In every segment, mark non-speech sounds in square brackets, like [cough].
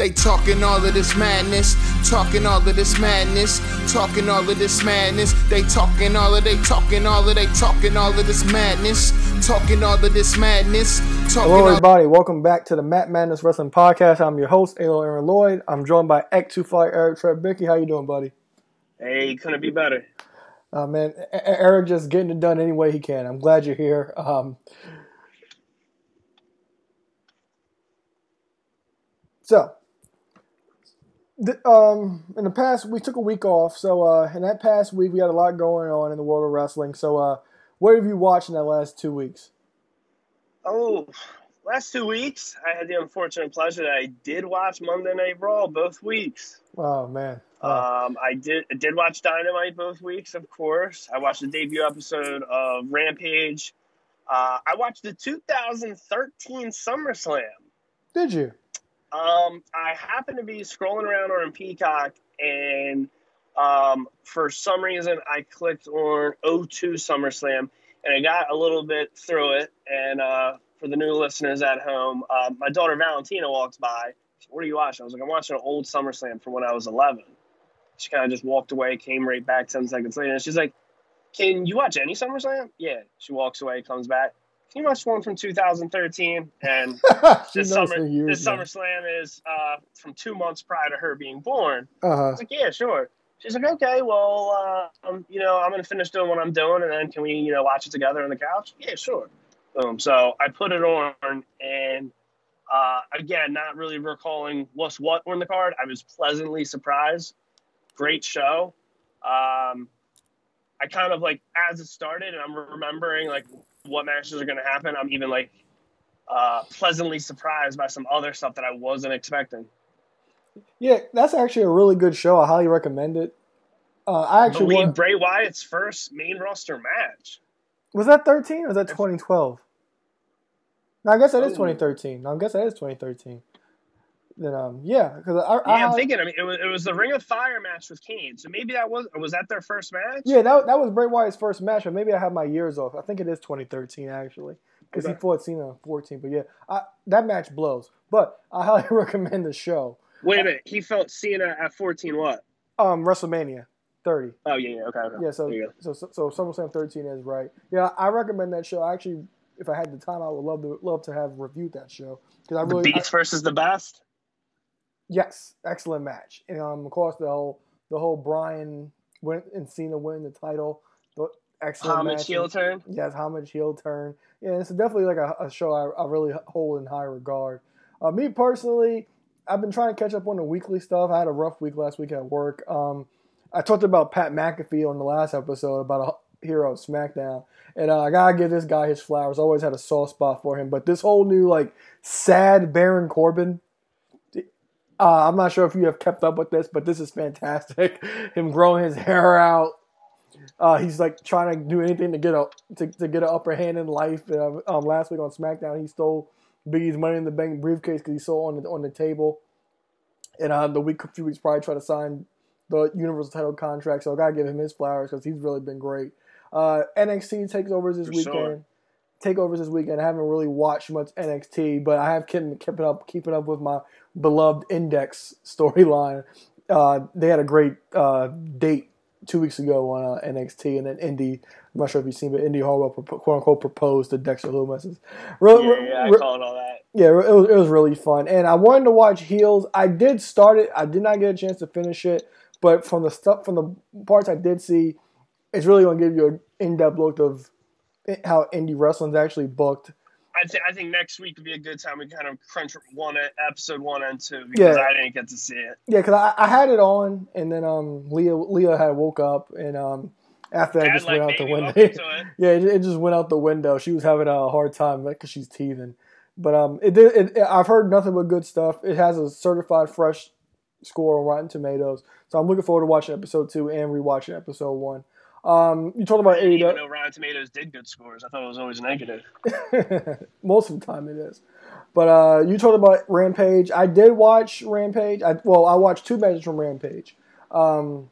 They talking all of this madness, talking all of this madness, talking all of this madness. They talking all of they talking all of they talking all of this madness, talking all of this madness. Talking Hello, all- everybody. Welcome back to the Matt Madness Wrestling Podcast. I'm your host, Alo Aaron Lloyd. I'm joined by X Two Fly Eric Trebicki. How you doing, buddy? Hey, couldn't be better. Uh, man, Eric just getting it done any way he can. I'm glad you're here. Um, so, th- um, in the past, we took a week off. So, uh, in that past week, we had a lot going on in the world of wrestling. So, uh, what have you watched in that last two weeks? Oh, last two weeks, I had the unfortunate pleasure that I did watch Monday Night Raw both weeks. Oh man, Um, I did I did watch Dynamite both weeks, of course. I watched the debut episode of Rampage. Uh, I watched the 2013 SummerSlam. did you? Um, I happened to be scrolling around on Peacock, and um, for some reason, I clicked on O2 SummerSlam, and I got a little bit through it. And uh, for the new listeners at home, uh, my daughter Valentina walks by. Said, What are you watching? I was like, I'm watching an old SummerSlam from when I was 11. She kind of just walked away, came right back 10 seconds later, and she's like, Can you watch any SummerSlam? Yeah. She walks away, comes back. You watch one from 2013? And [laughs] this summer, years this. SummerSlam is uh, from two months prior to her being born. Uh-huh. was like, yeah, sure. She's like, okay, well, uh, um, you know, I'm gonna finish doing what I'm doing, and then can we, you know, watch it together on the couch? Yeah, sure. Boom. So I put it on, and uh, again, not really recalling what's what on the card. I was pleasantly surprised. Great show. Um, I kind of like as it started, and I'm remembering like what matches are gonna happen. I'm even like uh, pleasantly surprised by some other stuff that I wasn't expecting. Yeah, that's actually a really good show. I highly recommend it. Uh, I actually believe want, Bray Wyatt's first main roster match. was that 13 or was that 2012? No, I guess that is Oh. 2013. No, I guess that is 2013. Then um, yeah, because I, I, Yeah, I'm thinking. I mean, it was it was the Ring of Fire match with Kane. So maybe that was was that their first match? yeah that that was Bray Wyatt's first match, but maybe I have my years off. I think it is 2013 actually, because he fought Cena in 14. But yeah, I, that match blows. But I highly [laughs] recommend the show. Wait a minute. He felt Cena at 14. What? Um, WrestleMania 30. Oh yeah, yeah. Okay. okay. Yeah, so so so, so SummerSlam 13 is right. Yeah, I recommend that show. Actually, if I had the time, I would love to love to have reviewed that show because I really the Beast versus the Best. Yes, excellent match. And um, of course the whole the whole Bryan win and Cena winning the title, the excellent Homage match. heel turn. Yes, homage heel turn. Yeah, it's definitely like a, a show I, I really hold in high regard. Uh, me personally, I've been trying to catch up on the weekly stuff. I had a rough week last week at work. Um, I talked about Pat McAfee on the last episode about a hero of SmackDown, and uh, I gotta give this guy his flowers. I always had a soft spot for him, but this whole new like sad Baron Corbin. Uh, I'm not sure if you have kept up with this, but this is fantastic. [laughs] Him growing his hair out, uh, he's like trying to do anything to get a to, to get an upper hand in life. Uh, um, last week on SmackDown, he stole Big E's Money in the Bank briefcase because he saw it on the on the table. And uh, the week, a few weeks prior, tried to sign the Universal title contract. So I gotta give him his flowers because he's really been great. Uh, NXT takes over this For weekend. sure. Takeovers this weekend. I haven't really watched much NXT, but I have kept, kept it up, keeping up with my beloved Index storyline. Uh, they had a great uh, date two weeks ago on uh, NXT, and then Indi. I'm not sure if you've seen, but Indi Hartwell, quote unquote, proposed to Dexter. Really, Yeah, yeah. I called all that. yeah, it was, it was really fun, and I wanted to watch Heels. I did start it. I did not get a chance to finish it, but from the stuff, from the parts I did see, it's really going to give you an in-depth look of how indie wrestling's actually booked. I, th- I think next week would be a good time to kind of crunch one episode one and two because Yeah. I didn't get to see it. Yeah, because I, I had it on, and then um, Leah Leah had woke up, and um, after that, it Dad just like went out the window. it. [laughs] yeah, it, it just went out the window. She was having a hard time because she's teething. But um, it did. It, I've heard nothing but good stuff. It has a certified fresh score on Rotten Tomatoes, so I'm looking forward to watching episode two and rewatching episode one. Um, you talked about I didn't even AEW. know Rotten Tomatoes did good scores. I thought it was always negative. [laughs] Most of the time, it is. But uh, you talked about Rampage. I did watch Rampage. I, well, I watched two matches from Rampage. Um,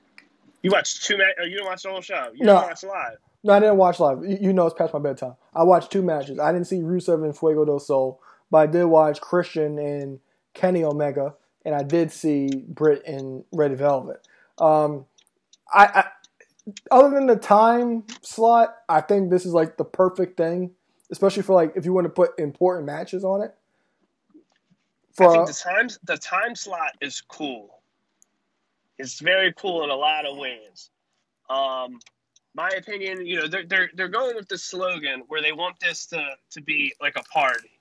You watched two matches. You didn't watch the whole show. You No. didn't watch live. No, I didn't watch live. You, you know, it's past my bedtime. I watched two matches. I didn't see Rusev and Fuego del Sol, but I did watch Christian and Kenny Omega and I did see Britt and Red Velvet. Um, I, I other than the time slot, I think this is like the perfect thing, especially for like if you want to put important matches on it. For, I think the time the time slot is cool. It's very cool in a lot of ways. Um, my opinion, you know, they're they're they're going with the slogan where they want this to to be like a party.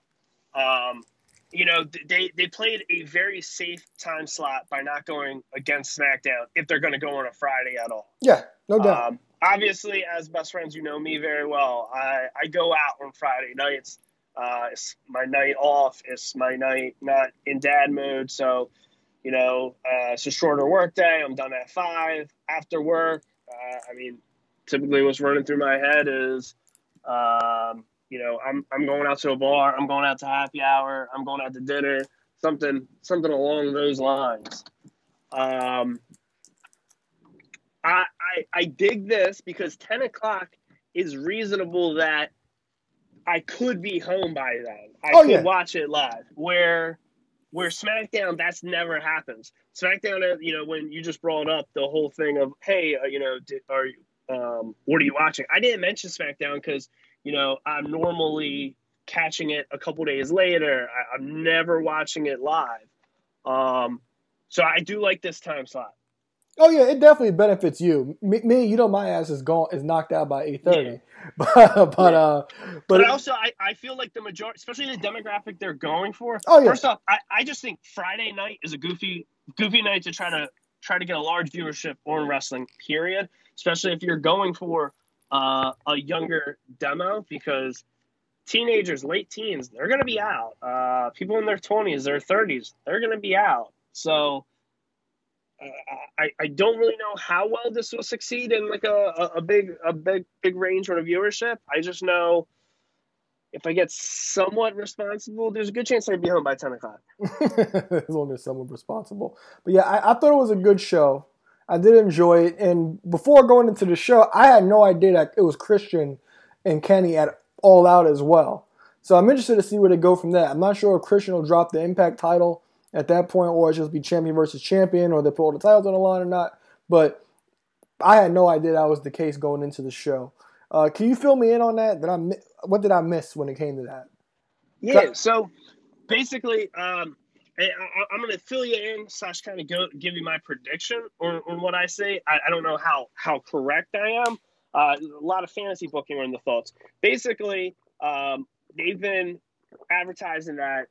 Um, you know, they they played a very safe time slot by not going against SmackDown if they're going to go on a Friday at all. Yeah, no doubt. Um, obviously, as best friends, you know me very well. I I go out on Friday nights. Uh, it's my night off. It's my night not in dad mode. So, you know, uh, it's a shorter work day. I'm done at five after work. Uh, I mean, typically what's running through my head is, um, you know, I'm I'm going out to a bar, I'm going out to happy hour, I'm going out to dinner, something something along those lines. Um, I, I I dig this because ten o'clock is reasonable that I could be home by then. I oh, could yeah. watch it live. Where where SmackDown, that's never happens. SmackDown, uh, you know, when you just brought up the whole thing of, hey, uh, you know, did, are um, what are you watching? I didn't mention SmackDown because you know I'm normally catching it a couple days later. I, am never watching it live, um, so I do like this time slot. Oh yeah, it definitely benefits you. Me, me you know, my ass is gone, is knocked out by eight thirty. Yeah. [laughs] but but yeah. uh, but, but also I, I feel like the majority, especially the demographic they're going for. Oh yeah. First off, I, I just think Friday night is a goofy goofy night to try to try to get a large viewership on wrestling. Period especially if you're going for uh, a younger demo because teenagers, late teens, they're going to be out. Uh, people in their 20s, their 30s, they're going to be out. So uh, I, I don't really know how well this will succeed in like a, a, big a big big range on a viewership. I just know if I get somewhat responsible, there's a good chance I'd be home by 10 o'clock. [laughs] as long as someone responsible. But yeah, I, I thought it was a good show. I did enjoy it. And before going into the show, I had no idea that it was Christian and Kenny at All Out as well. So I'm interested to see where they go from that. I'm not sure if Christian will drop the Impact title at that point, or it's just be champion versus champion, or they put all the titles on the line or not. But I had no idea that was the case going into the show. Uh, can you fill me in on that? That I what did I miss when it came to that? Yeah. So basically, um, I, am going to fill you in slash kind of go give you my prediction on, on what I say. I, I, don't know how how correct I am. Uh, a lot of fantasy booking on the thoughts. Basically, um, they've been advertising that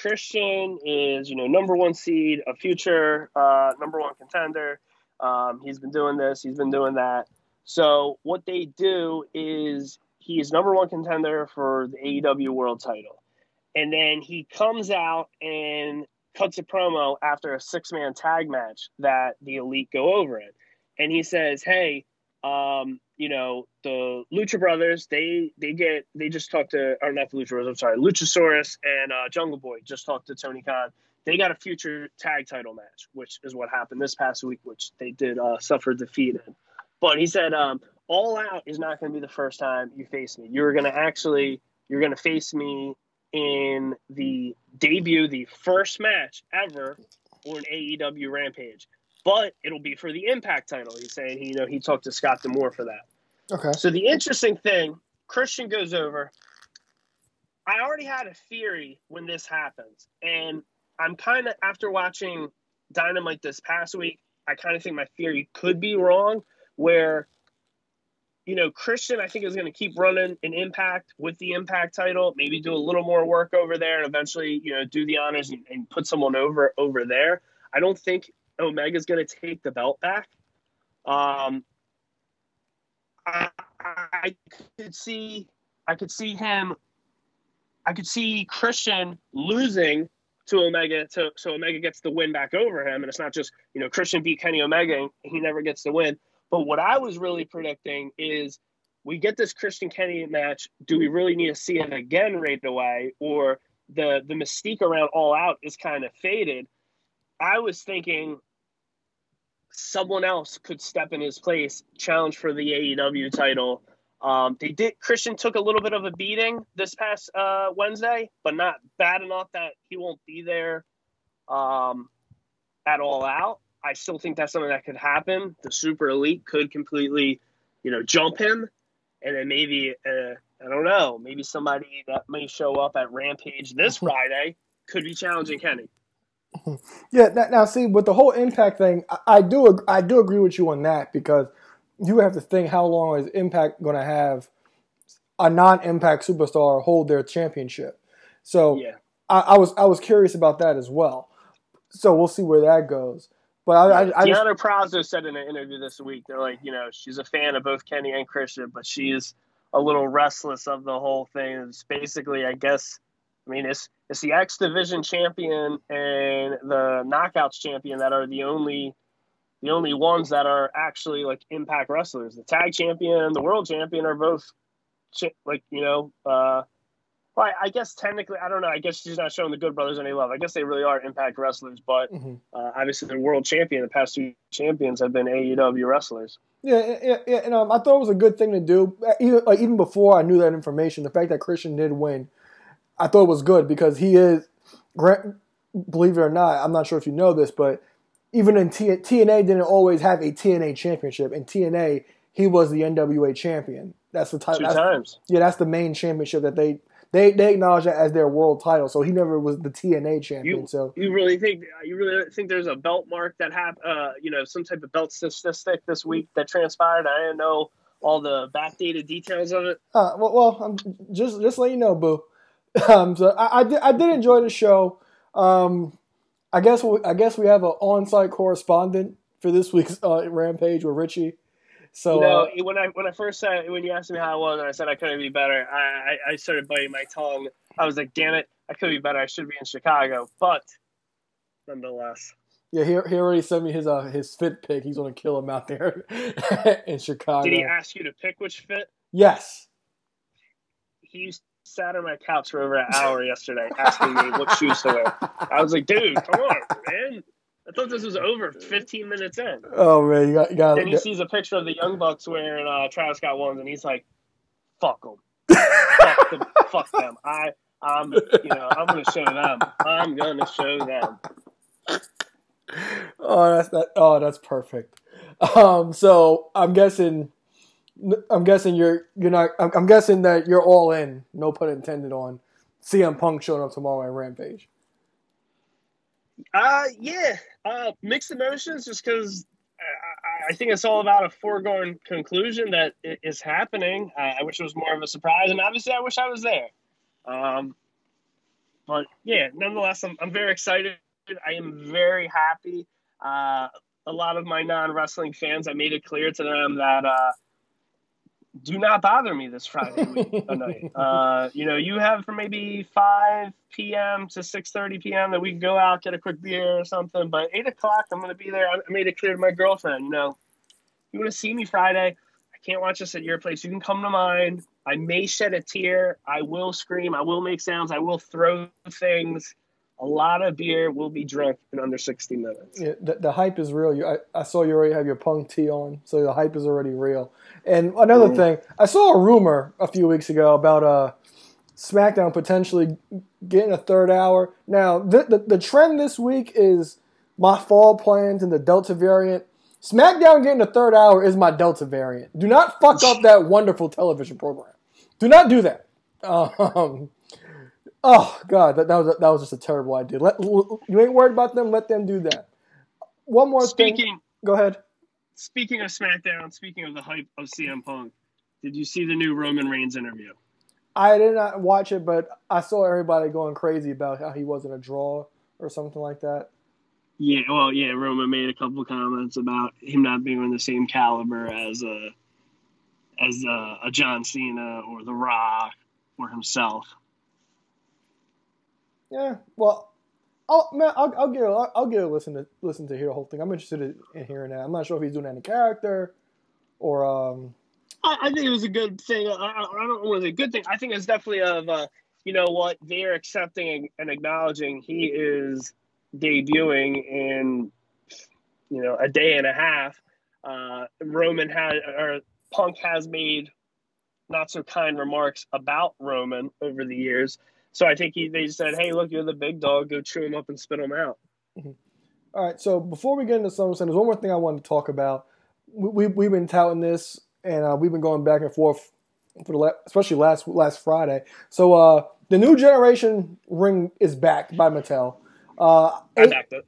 Christian is you know number one seed, a future uh, number one contender. Um, he's been doing this. He's been doing that. So what they do is he is number one contender for the AEW World Title. And then he comes out and cuts a promo after a six man tag match that the elite go over it. And he says, Hey, um, you know, the Lucha Brothers, they they get they just talked to or not the Lucha Brothers, I'm sorry, Luchasaurus and uh, Jungle Boy just talked to Tony Khan. They got a future tag title match, which is what happened this past week, which they did uh, suffer defeat in. But he said, um, All Out is not going to be the first time you face me. You're going to actually you're going to face me in the debut, the first match ever on AEW Rampage. But it'll be for the Impact title. He's saying he, you know, he talked to Scott D'Amore for that. Okay. So the interesting thing, Christian goes over. I already had a theory when this happens, and I'm kind of after watching Dynamite this past week. I kind of think my theory could be wrong, where you know, Christian, I think is going to keep running an impact with the impact title, maybe do a little more work over there and eventually, you know, do the honors and, and put someone over over there. I don't think Omega's going to take the belt back. Um, I, I could see, I could see him, I could see Christian losing to Omega, to, so Omega gets the win back over him, and it's not just you know Christian beat Kenny Omega and he never gets the win. But what I was really predicting is we get this Christian Kenny match. Do we really need to see it again right away? Or the the mystique around All Out is kind of faded. I was thinking someone else could step in his place, challenge for the AEW title. Um, they did. Christian took a little bit of a beating this past uh, Wednesday, but not bad enough that he won't be there. Um, at all out. I still think that's something that could happen. The super elite could completely, you know, jump him, and then maybe uh, I don't know, maybe somebody that may show up at Rampage this [laughs] Friday could be challenging Kenny. [laughs] Yeah, now, now see with the whole Impact thing, I, I do I do agree with you on that because you have to think how long is Impact going to have a non-Impact superstar hold their championship. So Yeah. I, I was I was curious about that as well. So we'll see where that goes. But I, I, I Deonna Purrazzo said in an interview this week, they're like, you know, she's a fan of both Kenny and Christian, but she's a little restless of the whole thing. It's basically, I guess, I mean, it's it's the X Division champion and the Knockouts champion that are the only the only ones that are actually like Impact wrestlers. The tag champion and the world champion are both like you know. uh well, I guess technically, I don't know. I guess she's not showing the Good Brothers any love. I guess they really are Impact wrestlers, but Mhm. uh, obviously the world champion, the past two champions have been AEW wrestlers. Yeah, yeah, yeah. And um, I thought it was a good thing to do. Even like even before I knew that information, the fact that Christian did win, I thought it was good because he is. Grant, believe it or not, I'm not sure if you know this, but even in T- TNA didn't always have a TNA championship. In TNA, he was the NWA champion. That's the Two title. That's, times. yeah, that's the main championship that they they they acknowledge that as their world title. So he never was the TNA champion. You, so you really think you really think there's a belt mark that hap uh, you know, some type of belt statistic this week that transpired? I didn't know all the backdated details of it. Uh, well, well I'm just just let you know, boo. [laughs] Um, so I, I did I did enjoy the show. Um, I guess we, I guess we have an on-site correspondent for this week's uh, Rampage with Richie. So you know, uh, when I when I first said when you asked me how I was and I said I couldn't be better, I, I, I started biting my tongue. I was like, damn it, I could be better. I should be in Chicago, but nonetheless. yeah, he, he already sent me his uh, his fit pick. He's gonna kill him out there [laughs] in Chicago. Did he ask you to pick which fit? yes. He sat on my couch for over an hour yesterday asking me what shoes to wear. I was like, dude, come on, man. I thought this was over 15 minutes in. Oh man, you got you got. Then he sees a picture of the Young Bucks wearing uh, Travis Scott ones, and he's like, "Fuck them, fuck them, [laughs] fuck them. I, I'm, you know, I'm gonna show them. I'm gonna show them." Oh, that's that. Oh, that's perfect. Um, so I'm guessing, I'm guessing you're you're not. I'm, I'm guessing that you're all in. No pun intended on CM Punk showing up tomorrow at Rampage. Uh, yeah, uh, mixed emotions, just because. I, I think it's all about a foregone conclusion that is happening. I, I wish it was more of a surprise, and obviously, I wish I was there. Um, but yeah, nonetheless, I'm, I'm very excited. I am very happy. Uh, a lot of my non wrestling fans, I made it clear to them that uh, do not bother me this Friday week, [laughs] night. Uh, you know, you have from maybe 5 p.m. to 6:30 p.m. that we can go out, get a quick beer or something. But 8 o'clock, I'm going to be there. I made it clear to my girlfriend, you know, you want to see me Friday? I can't watch this at your place. You can come to mine. I may shed a tear. I will scream. I will make sounds. I will throw things. A lot of beer will be drunk in under 60 minutes. Yeah, the, the hype is real. You, I, I saw you already have your Punk tee on, so the hype is already real. And another Mm. thing, I saw a rumor a few weeks ago about uh, SmackDown potentially getting a third hour. Now, the, the the trend this week is my fall plans and the Delta variant. SmackDown getting a third hour is my Delta variant. Do not fuck up [laughs] that wonderful television program. Do not do that. [laughs] Um, oh God, that, that was that was just a terrible idea. Let, you ain't worried about them. Let them do that. One more thing. Speaking Go ahead. speaking of SmackDown, speaking of the hype of CM Punk, did you see the new Roman Reigns interview? I did not watch it, but I saw everybody going crazy about how he wasn't a draw or something like that. Yeah, well, yeah, Roman made a couple comments about him not being on the same caliber as a as a, a John Cena or The Rock or himself. Yeah. Well, I'll man, I'll, I'll give it, I'll, I'll give a listen to listen to hear the whole thing. I'm interested in, in hearing that. I'm not sure if he's doing any character or um. I, I think it was a good thing. I, I I don't want to say good thing. I think it's definitely of uh, you know what they're accepting and acknowledging he is debuting in you know a day and a half. Uh, Roman had or Punk has made not so kind remarks about Roman over the years. So I think he, they said, "Hey, look, you're the big dog. Go chew him up and spit him out." All right, so before we get into SummerSlam, there's one more thing I wanted to talk about. We, we, have been touting this, and uh, we've been going back and forth for the la- especially last last Friday. So uh, the new generation ring is backed by Mattel. Uh, I backed it.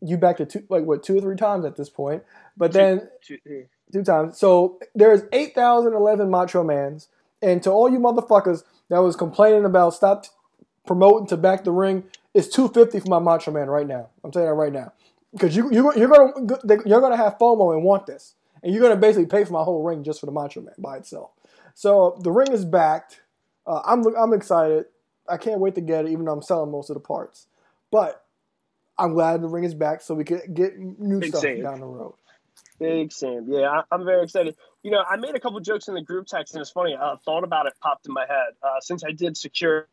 You backed it two, like what two or three times at this point, but then two times. So there's eight thousand eleven Macho Mans, and to all you motherfuckers that was complaining about stop promoting to back the ring, is two fifty for my Macho Man right now. I'm saying that right now because you, you you're gonna you're gonna have FOMO and want this, and you're gonna basically pay for my whole ring just for the Macho Man by itself. So the ring is backed. Uh, I'm I'm excited. I can't wait to get it, even though I'm selling most of the parts. But I'm glad the ring is back, so we can get new Big stuff save. down the road. Big Sam. Yeah, I, I'm very excited. You know, I made a couple jokes in the group text, and it's funny. A thought about it popped in my head. Uh, since I did secure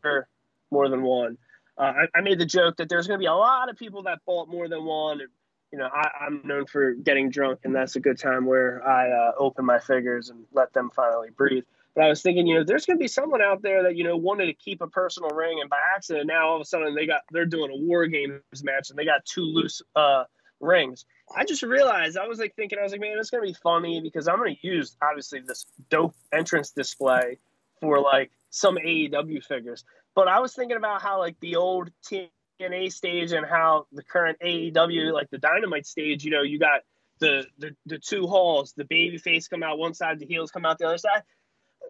more than one, uh, I, I made the joke that there's going to be a lot of people that bought more than one. And, you know, I, I'm known for getting drunk, and that's a good time where I uh, open my figures and let them finally breathe. But I was thinking, you know, there's going to be someone out there that you know wanted to keep a personal ring, and by accident, now all of a sudden they got they're doing a war games match, and they got two loose uh, rings. I just realized I was like thinking, I was like, man, it's gonna be funny because I'm gonna use obviously this dope entrance display for like some AEW figures. But I was thinking about how like the old TNA stage and how the current AEW, like the Dynamite stage, you know, you got the the, the two halls, the baby face come out one side, the heels come out the other side.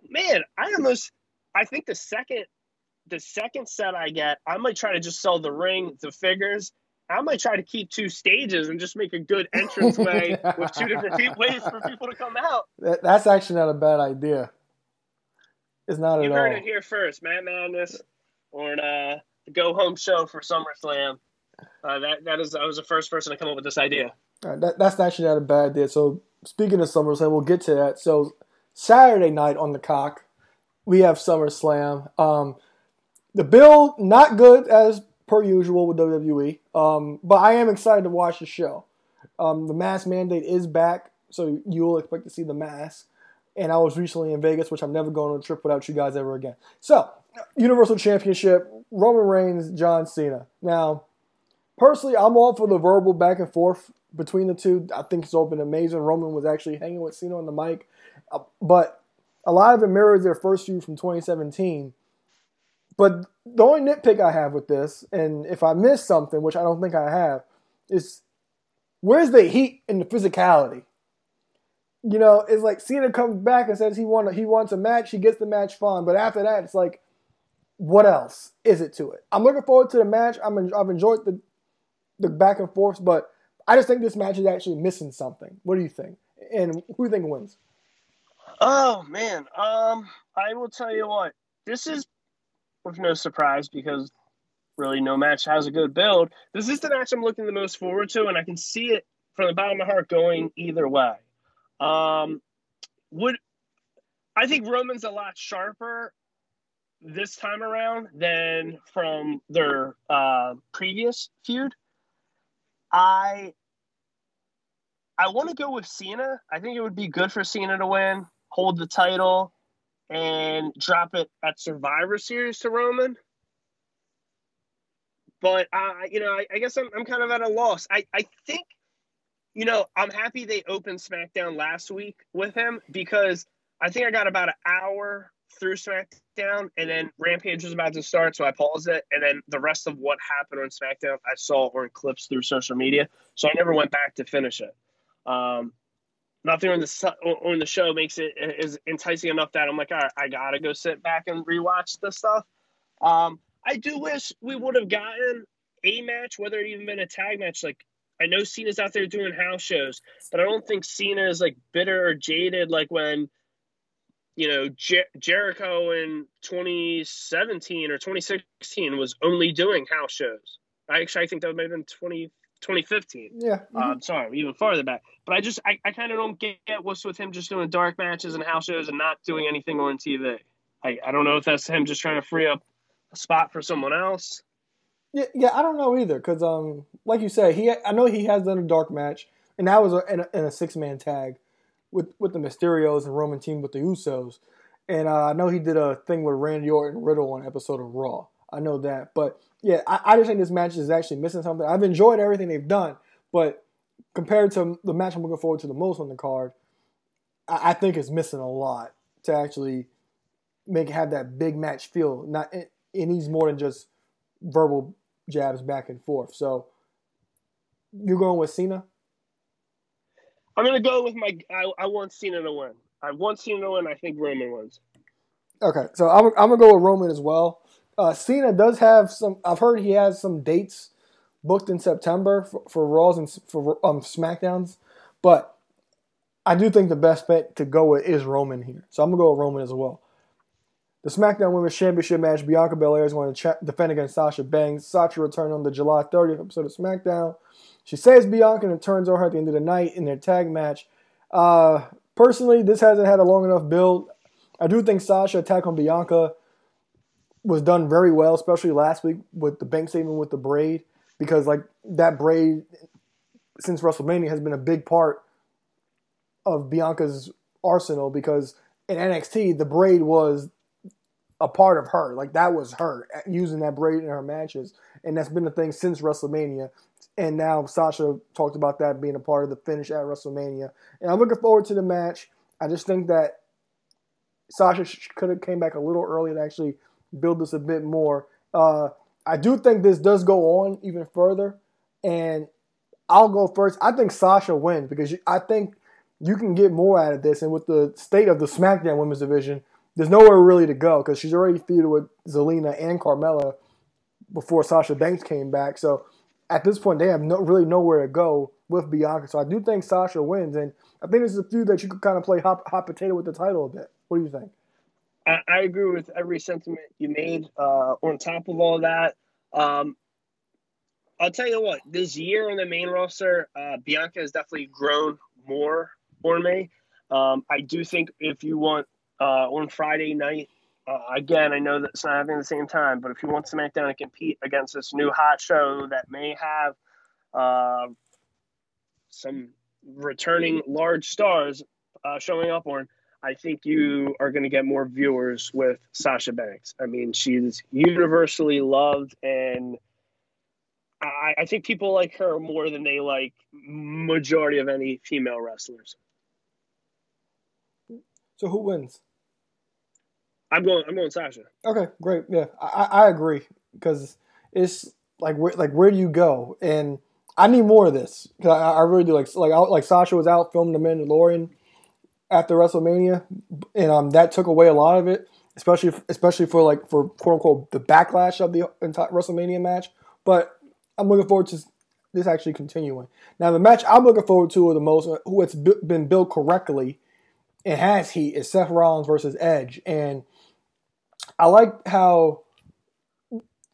Man, I almost I think the second the second set I get, I might try to just sell the ring, the figures, I might try to keep two stages and just make a good entrance way with two different pe- [laughs] ways for people to come out. That, that's actually not a bad idea. It's not You at all. You heard it here first, man. Madness on uh, the Go Home Show for SummerSlam. Uh, that that is I was the first person to come up with this idea. Right, that, that's actually not a bad idea. So speaking of SummerSlam, we'll get to that. So Saturday night on the cock, we have SummerSlam. Um, the bill not good as per usual with WWE, um, but I am excited to watch the show. Um, the mask mandate is back, so you will expect to see the mask. And I was recently in Vegas, which I'm never going on a trip without you guys ever again. So, Universal Championship, Roman Reigns, John Cena. Now, personally, I'm all for the verbal back and forth between the two. I think it's been amazing. Roman was actually hanging with Cena on the mic, uh, but a lot of it mirrors their first feud from 2017. But the only nitpick I have with this, and if I miss something, which I don't think I have, is where's the heat and the physicality? You know, it's like Cena comes back and says he want he wants a match, he gets the match fine, but after that, it's like, what else is it to it? I'm looking forward to the match. I'm en- I've enjoyed the the back and forth, but I just think this match is actually missing something. What do you think? And who do you think wins? Oh man, um, I will tell you what. This is with no surprise because really no match has a good build. This is the match I'm looking the most forward to, and I can see it from the bottom of my heart going either way. Um, would I think Roman's a lot sharper this time around than from their uh, previous feud. I I want to go with Cena. I think it would be good for Cena to win, hold the title, and drop it at Survivor Series to Roman. But I, you know, I, I guess I'm, I'm kind of at a loss. I, I think, you know, I'm happy they opened SmackDown last week with him because I think I got about an hour through SmackDown and then Rampage was about to start, so I paused it. And then the rest of what happened on SmackDown, I saw or in clips through social media, so I never went back to finish it. Um, nothing on the on the show makes it is enticing enough that I'm like, all right, I gotta go sit back and rewatch the stuff. Um, I do wish we would have gotten a match, whether it even been a tag match. Like I know Cena's out there doing house shows, but I don't think Cena is like bitter or jaded like when you know Jer- Jericho in 2017 or 2016 was only doing house shows. I actually I think that might have been 20, 2015. Yeah, Um, sorry, even farther back. But I just I, I kind of don't get what's with him just doing dark matches and house shows and not doing anything on TV. I, I don't know if that's him just trying to free up a spot for someone else. Yeah, yeah, I don't know either because, um, like you said, he I know he has done a dark match, and that was a, in a, in a six man tag with with the Mysterios and Roman team with the Usos, and uh, I know he did a thing with Randy Orton Riddle on episode of Raw. I know that, but yeah, I, I just think this match is actually missing something. I've enjoyed everything they've done, But compared to the match I'm looking forward to the most on the card, I, I think it's missing a lot to actually make have that big match feel. Not it, it needs more than just verbal jabs back and forth. So you're going with Cena. I'm gonna go with my. I, I want Cena to win. I want Cena to win. I think Roman wins. Okay, so I'm, I'm gonna go with Roman as well. Uh, Cena does have some. I've heard he has some dates booked in September for, for Raws and for um, Smackdowns, but I do think the best bet to go with is Roman here. So I'm gonna go with Roman as well. The SmackDown Women's Championship match: Bianca Belair is going to defend against Sasha Banks. Sasha returned on the July 30th episode of SmackDown. She saves Bianca and turns on her at the end of the night in their tag match. Uh, personally, this hasn't had a long enough build. I do think Sasha attack on Bianca was done very well, especially last week with the bank statement with the braid, because like that braid since WrestleMania has been a big part of Bianca's arsenal because in NXT the braid was a part of her. Like that was her using that braid in her matches, and that's been the thing since WrestleMania. And now Sasha talked about that being a part of the finish at WrestleMania. And I'm looking forward to the match. I just think that Sasha could have came back a little early to actually build this a bit more. Uh, I do think this does go on even further, and I'll go first. I think Sasha wins because I think you can get more out of this. And with the state of the SmackDown Women's Division, there's nowhere really to go because she's already feuded with Zelina and Carmella before Sasha Banks came back. So at this point, they have no, really nowhere to go with Bianca. So I do think Sasha wins, and I think this is a feud that you could kind of play hot, hot potato with the title a bit. What do you think? I, I agree with every sentiment you made. Uh, on top of all that, um, I'll tell you what. This year on the main roster, uh, Bianca has definitely grown more for me. Um, I do think if you want uh, on Friday night, uh, again, I know that it's not happening at the same time, but if you want SmackDown to compete against this new hot show that may have uh, some returning large stars uh, showing up on, I think you are going to get more viewers with Sasha Banks. I mean, she's universally loved, and I, I think people like her more than they like majority of any female wrestlers. So who wins? I'm going. I'm going Sasha. Okay, great. Yeah, I, I agree because it's like where like where do you go? And I need more of this because I, I, really do like like I, like Sasha was out filming the Mandalorian after WrestleMania, and um that took away a lot of it, especially especially for like for quote unquote the backlash of the entire WrestleMania match. But I'm looking forward to this actually continuing. Now the match I'm looking forward to the most, who it's been built correctly and has heat, is Seth Rollins versus Edge, and I like how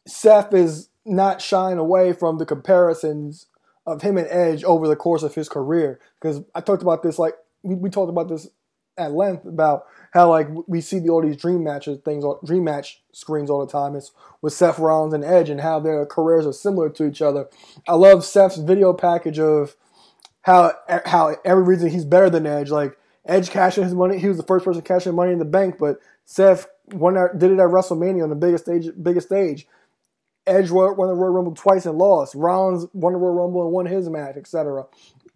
Seth is not shying away from the comparisons of him and Edge over the course of his career. Because I talked about this, like we, we talked about this at length about how like we see the, all these dream matches things, dream match screens all the time. It's with Seth Rollins and Edge and how their careers are similar to each other. I love Seth's video package of how how every reason he's better than Edge. Like Edge cashing his money, he was the first person cashing money in the bank, but Seth won did it at WrestleMania on the biggest stage. Biggest stage. Edge won the Royal Rumble twice and lost. Rollins won the Royal Rumble and won his match, etc.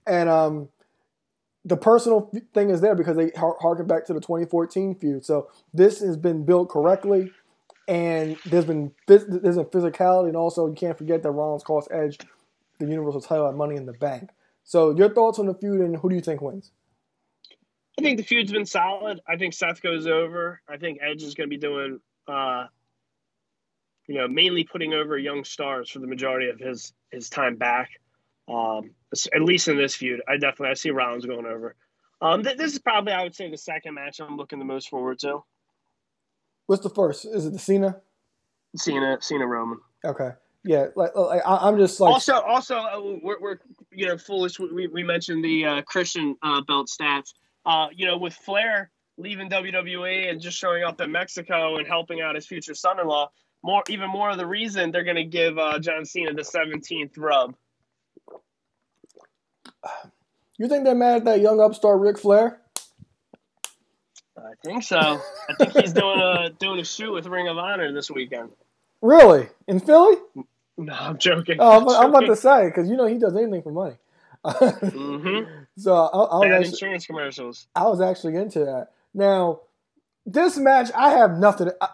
And um, the personal thing is there because they harken back to the 2014 feud. So this has been built correctly, and there's been there's a physicality, and also you can't forget that Rollins cost Edge the Universal title at Money in the Bank. So your thoughts on the feud, and who do you think wins? I think the feud's been solid. I think Seth goes over. I think Edge is going to be doing, uh, you know, mainly putting over young stars for the majority of his his time back. Um, at least in this feud, I definitely I see Rollins going over. Um, th- this is probably I would say the second match I'm looking the most forward to. What's the first? Is it the Cena? Cena, Cena Roman. Okay. Yeah, like, like I, am just like also also uh, we're, we're you know foolish. We, we mentioned the uh, Christian uh, belt stats. Uh, you know, with Flair leaving WWE and just showing up in Mexico and helping out his future son-in-law, more even more of the reason they're going to give uh, John Cena the 17th rub. You think they're mad at that young upstart Ric Flair? I think so. I think he's doing a doing a shoot with Ring of Honor this weekend. Really? In Philly? No, I'm joking. Oh, I'm, I'm, [laughs] I'm about to say because you know he does anything for money. Hmm [laughs] So I, I was actually, insurance commercials. I was actually into that. Now, this match, I have nothing. I,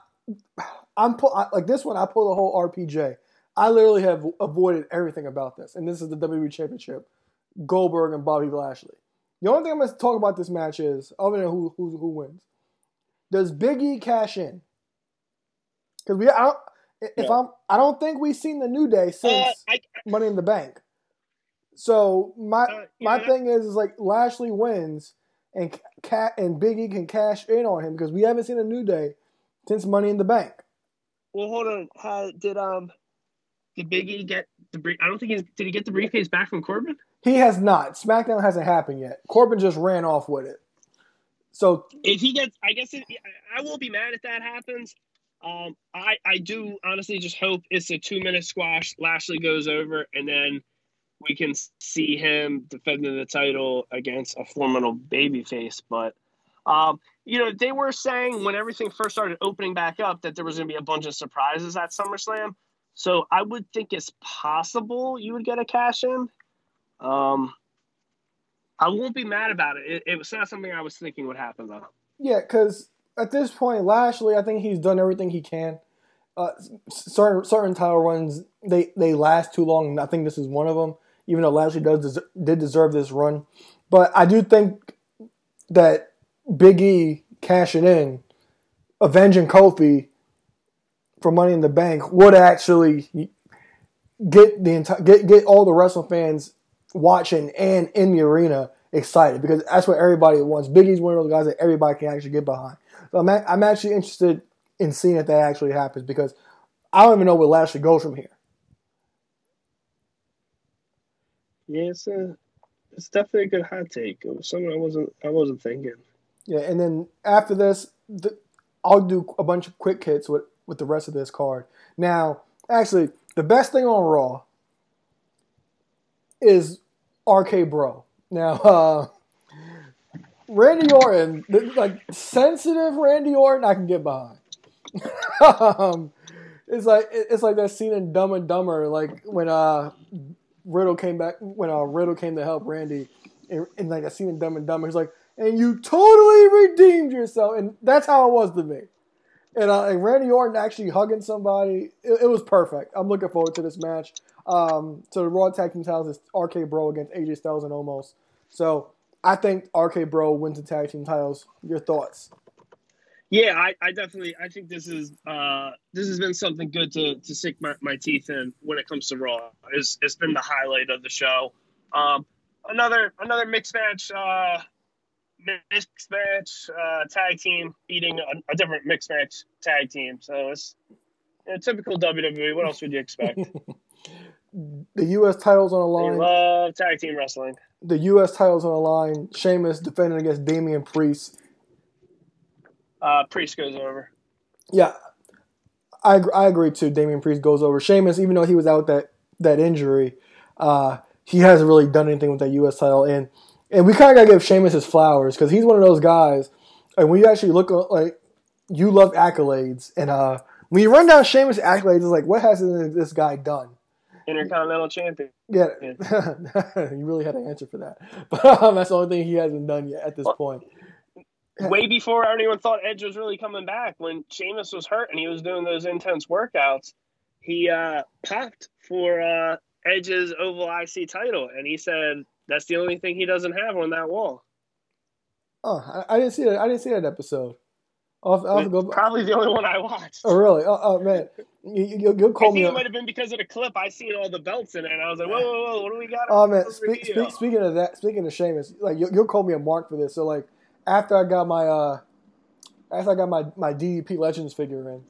I'm pull, I, like this one. I pull the whole RPJ. I literally have avoided everything about this, and this is the WWE Championship, Goldberg and Bobby Lashley. The only thing I'm going to talk about this match is, other than who who, who wins, does Big E cash in? Because we, I don't, if No. I'm, I don't think we've seen the New Day since Uh, I, Money in the Bank. So my Uh, my yeah. thing is, is like Lashley wins and Cat and Biggie can cash in on him because we haven't seen a New Day since Money in the Bank. well, hold on. How, did um did Biggie get the brief? I don't think he did he get the briefcase back from Corbin? He has not. SmackDown hasn't happened yet. Corbin just ran off with it. So If he gets, I guess it, I won't be mad if that happens. Um, I I do honestly just hope it's a two minute squash. Lashley goes over, and then we can see him defending the title against a formidable babyface. But um, you know, they were saying when everything first started opening back up that there was going to be a bunch of surprises at SummerSlam. So I would think it's possible you would get a cash in. Um, I won't be mad about it. it. It was not something I was thinking would happen though. yeah, because at this point, Lashley, I think he's done everything he can. Uh, certain certain title runs they they last too long. and I think this is one of them. Even though Lashley does did deserve this run, but I do think that Big E cashing in, avenging Kofi for Money in the Bank would actually get the entire get get all the wrestling fans watching and in the arena excited because that's what everybody wants. Big E's one of those guys that everybody can actually get behind. So I'm a- I'm actually interested in seeing if that actually happens because I don't even know where Lashley goes from here. Yeah, it's a, it's definitely a good hot take. It was something I wasn't I wasn't thinking. Yeah, and then after this, the, I'll do a bunch of quick hits with, with the rest of this card. Now, actually, the best thing on Raw is RK Bro. Now, [laughs] uh, Randy Orton, like sensitive Randy Orton, I can get behind. [laughs] um, it's like it's like that scene in Dumb and Dumber, like when uh Riddle came back when uh Riddle came to help Randy, and, and like that scene in Dumb and Dumber, he's like, and you totally redeemed yourself, and that's how it was to me. And, uh, and Randy Orton actually hugging somebody, it, it was perfect. I'm looking forward to this match. Um, so the Raw Tag Team titles is RK Bro against AJ Styles and Omos. So I think RK Bro wins the tag team titles. Your thoughts? Yeah, I, I definitely I think this is uh this has been something good to to sink my, my teeth in when it comes to Raw. It's it's been the highlight of the show. Um another another mixed match uh mixed match uh tag team beating a, a different mixed match tag team. So it's you know, typical WWE. What else would you expect? [laughs] The U.S. titles on the they line. love tag team wrestling. The U.S. titles on the line. Sheamus defending against Damian Priest. Uh Priest goes over. Yeah, I I agree too. Damian Priest goes over Sheamus, even though he was out that that injury. Uh, he hasn't really done anything with that U.S. title, and and we kind of gotta give Sheamus his flowers because he's one of those guys. And when you actually look like you love accolades, and uh, when you run down Sheamus accolades, it's like what has this guy done? Intercontinental champion. Yeah, [laughs] you really had an answer for that, [laughs] but um, that's the only thing he hasn't done yet at this Well- point. Way before anyone thought Edge was really coming back, when Sheamus was hurt and he was doing those intense workouts, he uh, popped for uh, Edge's Oval IC title, and he said that's the only thing he doesn't have on that wall. Oh, I, I didn't see that. I didn't see that episode. I'll, I'll go. Probably the only one I watched. Oh, really? Oh, oh man, you, you, you'll I call think me. it might have been because of the clip. I seen all the belts in it. And I was like, whoa, whoa, whoa, what do we got? oh man, speak, speak, speaking of that, speaking of Sheamus, like you, you'll call me a mark for this. So like, after I got my uh, after I got my my DDP Legends figure in,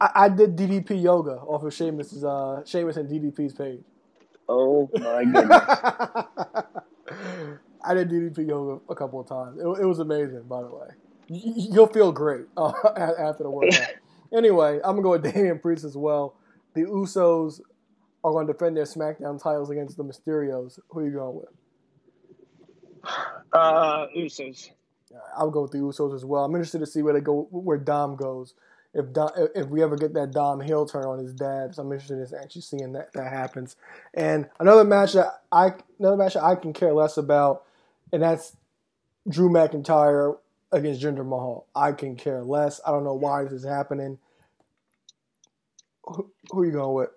I, I did DDP yoga off of Sheamus's uh Sheamus and DDP's page. Oh my [laughs] goodness. I did DDP yoga a couple of times. It, it was amazing, by the way. Y- y- You'll feel great uh, [laughs] after the workout. anyway, I'm gonna go with Damian Priest as well. The Usos are going to defend their SmackDown titles against the Mysterios. Who are you going with? [sighs] [sighs] [sighs] uh, Usos. I'll go with the Usos as well. I'm interested to see where they go, where Dom goes. if Dom, if we ever get that Dom heel turn on his dad. So I'm interested in actually seeing that that happens. And another match that I another match that I can care less about, and that's Drew McIntyre against Jinder Mahal. I can care less. I don't know why this is happening. Who, who are you going with?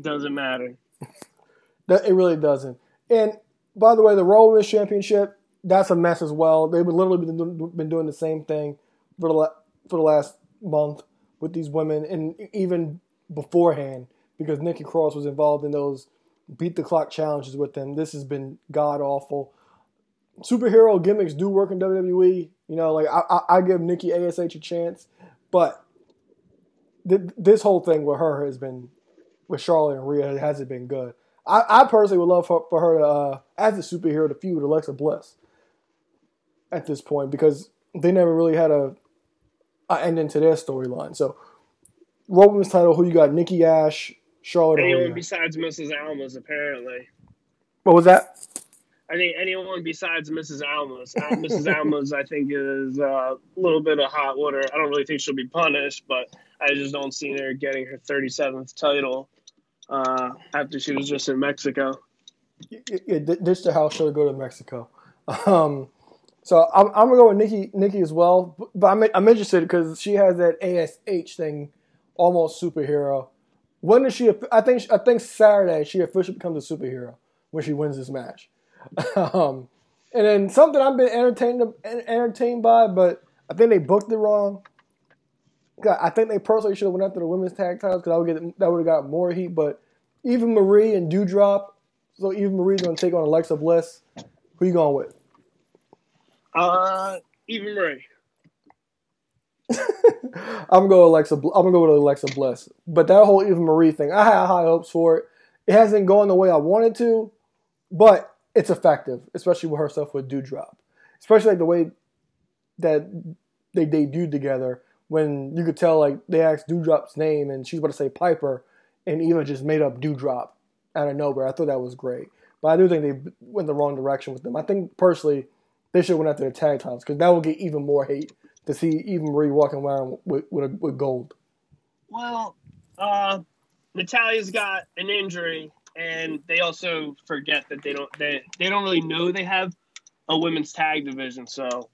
Doesn't matter. [laughs] it really doesn't. And by the way, the Raw Women's Championship, that's a mess as well. They've literally been, been doing the same thing for the, for the last month with these women, and even beforehand, because Nikki Cross was involved in those beat the clock challenges with them. This has been god awful. Superhero gimmicks do work in WWE. You know, like I, I, I give Nikki Ash a chance, but th- this whole thing with her has been with Charlotte and Rhea hasn't been good. I, I personally would love for, for her to, uh, as a superhero, to feud with Alexa Bliss at this point because they never really had a, a ending to their storyline. So, Roman's title, who you got? Nikki Ash, Charlotte. Anyone besides Mrs. Almas, apparently. What was that? I think anyone besides Mrs. Almas. Uh, Mrs. Almas, I think, is uh, a little bit of hot water. I don't really think she'll be punished, but I just don't see her getting her 37th title uh, after she was just in Mexico. Yeah, this the house should go to Mexico. [laughs] Um, so I'm, I'm, gonna go with Nikki Nikki as well, but I'm I'm interested because she has that ASH thing, almost superhero. When does she? I think I think Saturday she officially becomes a superhero when she wins this match. [laughs] um, and then something I've been entertained entertained by, but I think they booked it wrong. I think they personally should have went after the women's tag titles because I would get that would have got more heat. But Eva Marie and Doudrop, so Eva Marie's gonna take on Alexa Bliss. Who you going with? Uh, Eva Marie. [laughs] I'm gonna go Alexa. I'm gonna go with Alexa Bliss. But that whole Eva Marie thing, I had high hopes for it. It hasn't gone the way I wanted to, but it's effective, especially with her stuff with Doudrop, especially like the way that they debuted together when you could tell like they asked Doudrop's name and she's about to say Piper, and Eva just made up Doudrop out of nowhere. I thought that was great, but I do think they went the wrong direction with them. I think personally they should have went after the tag titles because that will get even more hate to see Eva Marie walking around with with, with gold. Well, uh, Natalya's got an injury, and they also forget that they don't they, they don't really know they have a women's tag division, so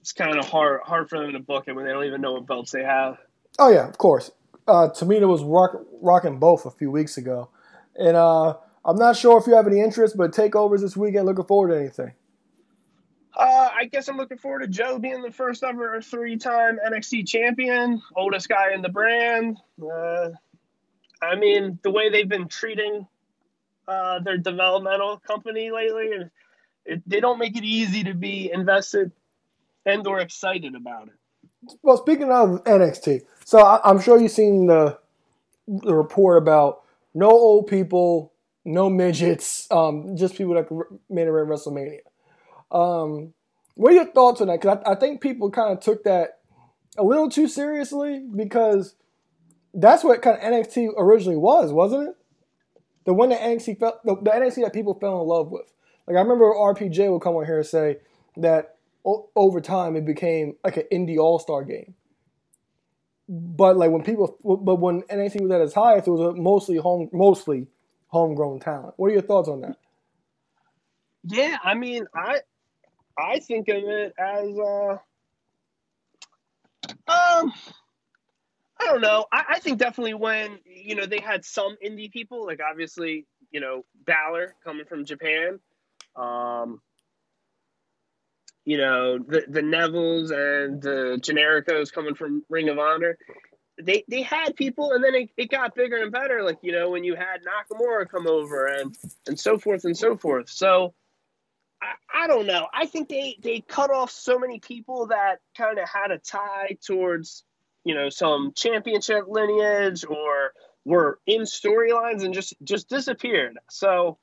it's kind of hard hard for them to book it when they don't even know what belts they have. Oh yeah, of course. Uh, Tamina was rock, rocking both a few weeks ago, and uh, I'm not sure if you have any interest, but takeovers this weekend. Looking forward to anything? I guess I'm looking forward to Joe being the first ever three-time NXT champion, oldest guy in the brand. Uh, I mean, the way they've been treating uh, their developmental company lately, it, they don't make it easy to be invested and or excited about it. Well, speaking of NXT, so I, am sure you've seen the the report about no old people, no midgets, um, just people that made it at WrestleMania. Um, what are your thoughts on that? Because I, I think people kind of took that a little too seriously because that's what kind of NXT originally was, wasn't it? The one that NXT felt, the, the NXT that people fell in love with. Like I remember RPJ would come on here and say that o- over time it became like an indie all star game. But like when people, but when NXT was at its highest, it was mostly home, mostly homegrown talent. What are your thoughts on that? Yeah, I mean, I I think of it as uh, um, I don't know. I, I think definitely when you know they had some indie people, like obviously you know Balor coming from Japan, um, you know, the the Nevilles and the Genericos coming from Ring of Honor. They they had people, and then it, it got bigger and better. Like you know, when you had Nakamura come over and and so forth and so forth. So I, don't know. I think they they cut off so many people that kind of had a tie towards you know some championship lineage or were in storylines and just just disappeared. So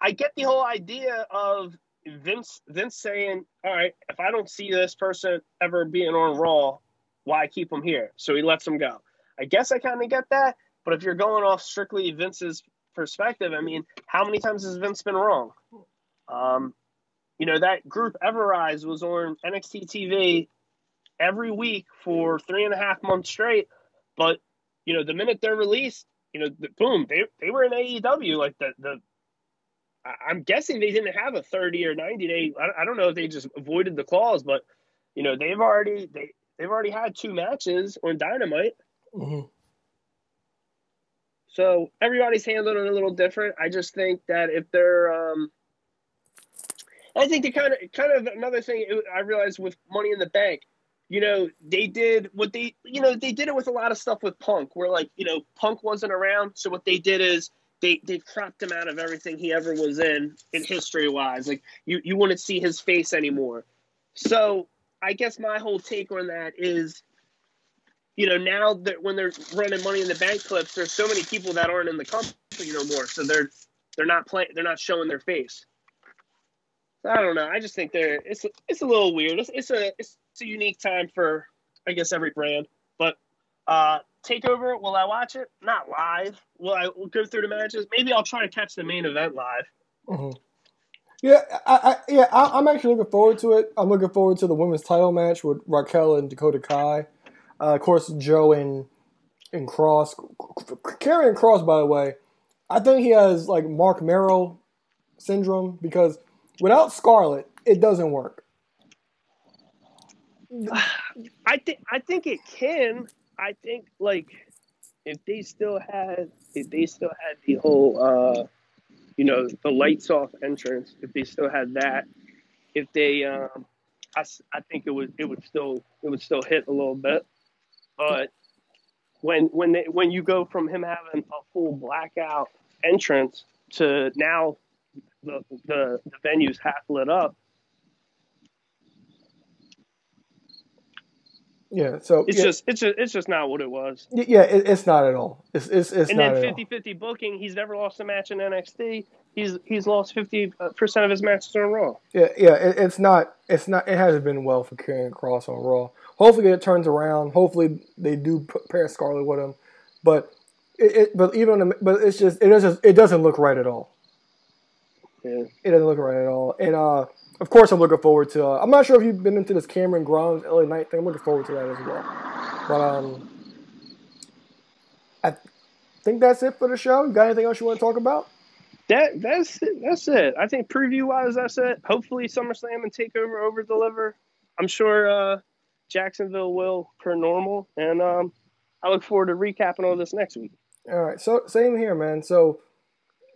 I, get the whole idea of Vince Vince saying, "All right, if I don't see this person ever being on Raw, why keep them here?" So he lets them go. I guess I kind of get that, but if you're going off strictly Vince's perspective, I mean, how many times has Vince been wrong? Um, you know that group Everrise was on NXT TV every week for three and a half months straight. But you know, the minute they're released, you know, the, boom, they they were in AEW. Like the the, I'm guessing they didn't have a 30 or 90 day. I, I don't know if they just avoided the clause, but you know, they've already they they've already had two matches on Dynamite. Mm-hmm. So everybody's handling it a little different. I just think that if they're, um, I think the kind of kind of another thing I realized with Money in the Bank, you know, they did what they, you know, they did it with a lot of stuff with Punk, where like, you know, Punk wasn't around, so what they did is they they cropped him out of everything he ever was in in history wise. Like you you wouldn't see his face anymore. So I guess my whole take on that is you know, now that when they're running money in the bank clips, there's so many people that aren't in the company no more, so they're they're not playing, they're not showing their face. I don't know. I just think they're it's it's a little weird. It's, it's a it's, a unique time for I guess every brand. But uh Takeover, will I watch it? Not live. Will I go through the matches? Maybe I'll try to catch the main event live. Mm-hmm. Yeah, I, I yeah, I, am actually looking forward to it. I'm looking forward to the women's title match with Raquel and Dakota Kai. Uh, of course, Joe and and Kross, Karrion Kross. By the way, I think he has like Marc Mero syndrome because without Scarlett, it doesn't work. [sighs] I think I think it can. I think like if they still had if they still had the whole uh you know the lights off entrance if they still had that if they um I, I think it would it would still it would still hit a little bit but when when they, when you go from him having a full blackout entrance to now the the, the venue's half lit up. Yeah, so it's yeah. just it's just it's just not what it was. Yeah, it, it's not at all. It's it's, it's and then 50-50 booking. He's never lost a match in NXT. He's he's lost fifty uh, percent of his matches on Raw. Yeah, yeah, it, it's not it's not it hasn't been well for Karrion Kross on Raw hopefully it turns around. Hopefully they do pair Scarlett with him, but it, it but even the, but it's just it doesn't it doesn't look right at all. Yeah. It doesn't look right at all, and uh, of course I'm looking forward to. Uh, I'm not sure if you've been into this Cameron Grimes LA Knight thing. I'm looking forward to that as well. But um, I think that's it for the show. You got anything else you want to talk about? That that's it. That's it. I think preview wise, that's it. Hopefully, SummerSlam and Takeover over deliver. I'm sure uh, Jacksonville will per normal. And um, I look forward to recapping all this next week. All right. So same here, man. So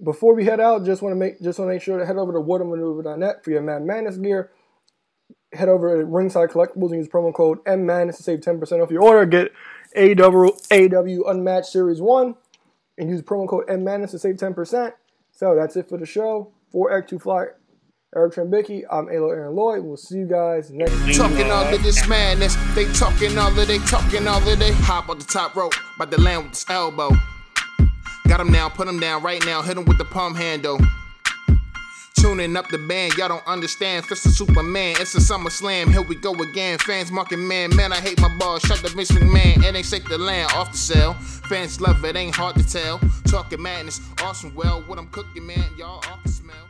before we head out, just want to make just want to make sure to head over to whatamaneuver.net for your Mad Madness gear. Head over to Ringside Collectibles and use promo code M Madness to save ten percent off your order. Get AEW AEW Unmatched Series One and use promo code M Madness to save ten percent. So that's it for the show. For Act Two Fly Eric Trembicki, I'm Alo Aaron Lloyd. We'll see you guys next week. Talking all of this madness. They talking all of they talking all of they hop on the top rope. About to land with this elbow. Got him now, put him down right now. Hit him with the palm handle. Tuning up the band, y'all don't understand. Fist of Superman, it's a Summer Slam. Here we go again. Fans marking man, man, I hate my balls. Shut the Vince McMahon, it ain't shake the land off the cell. Fans love it, ain't hard to tell. Talking madness, awesome. Well, what I'm cooking, man, y'all off the smell.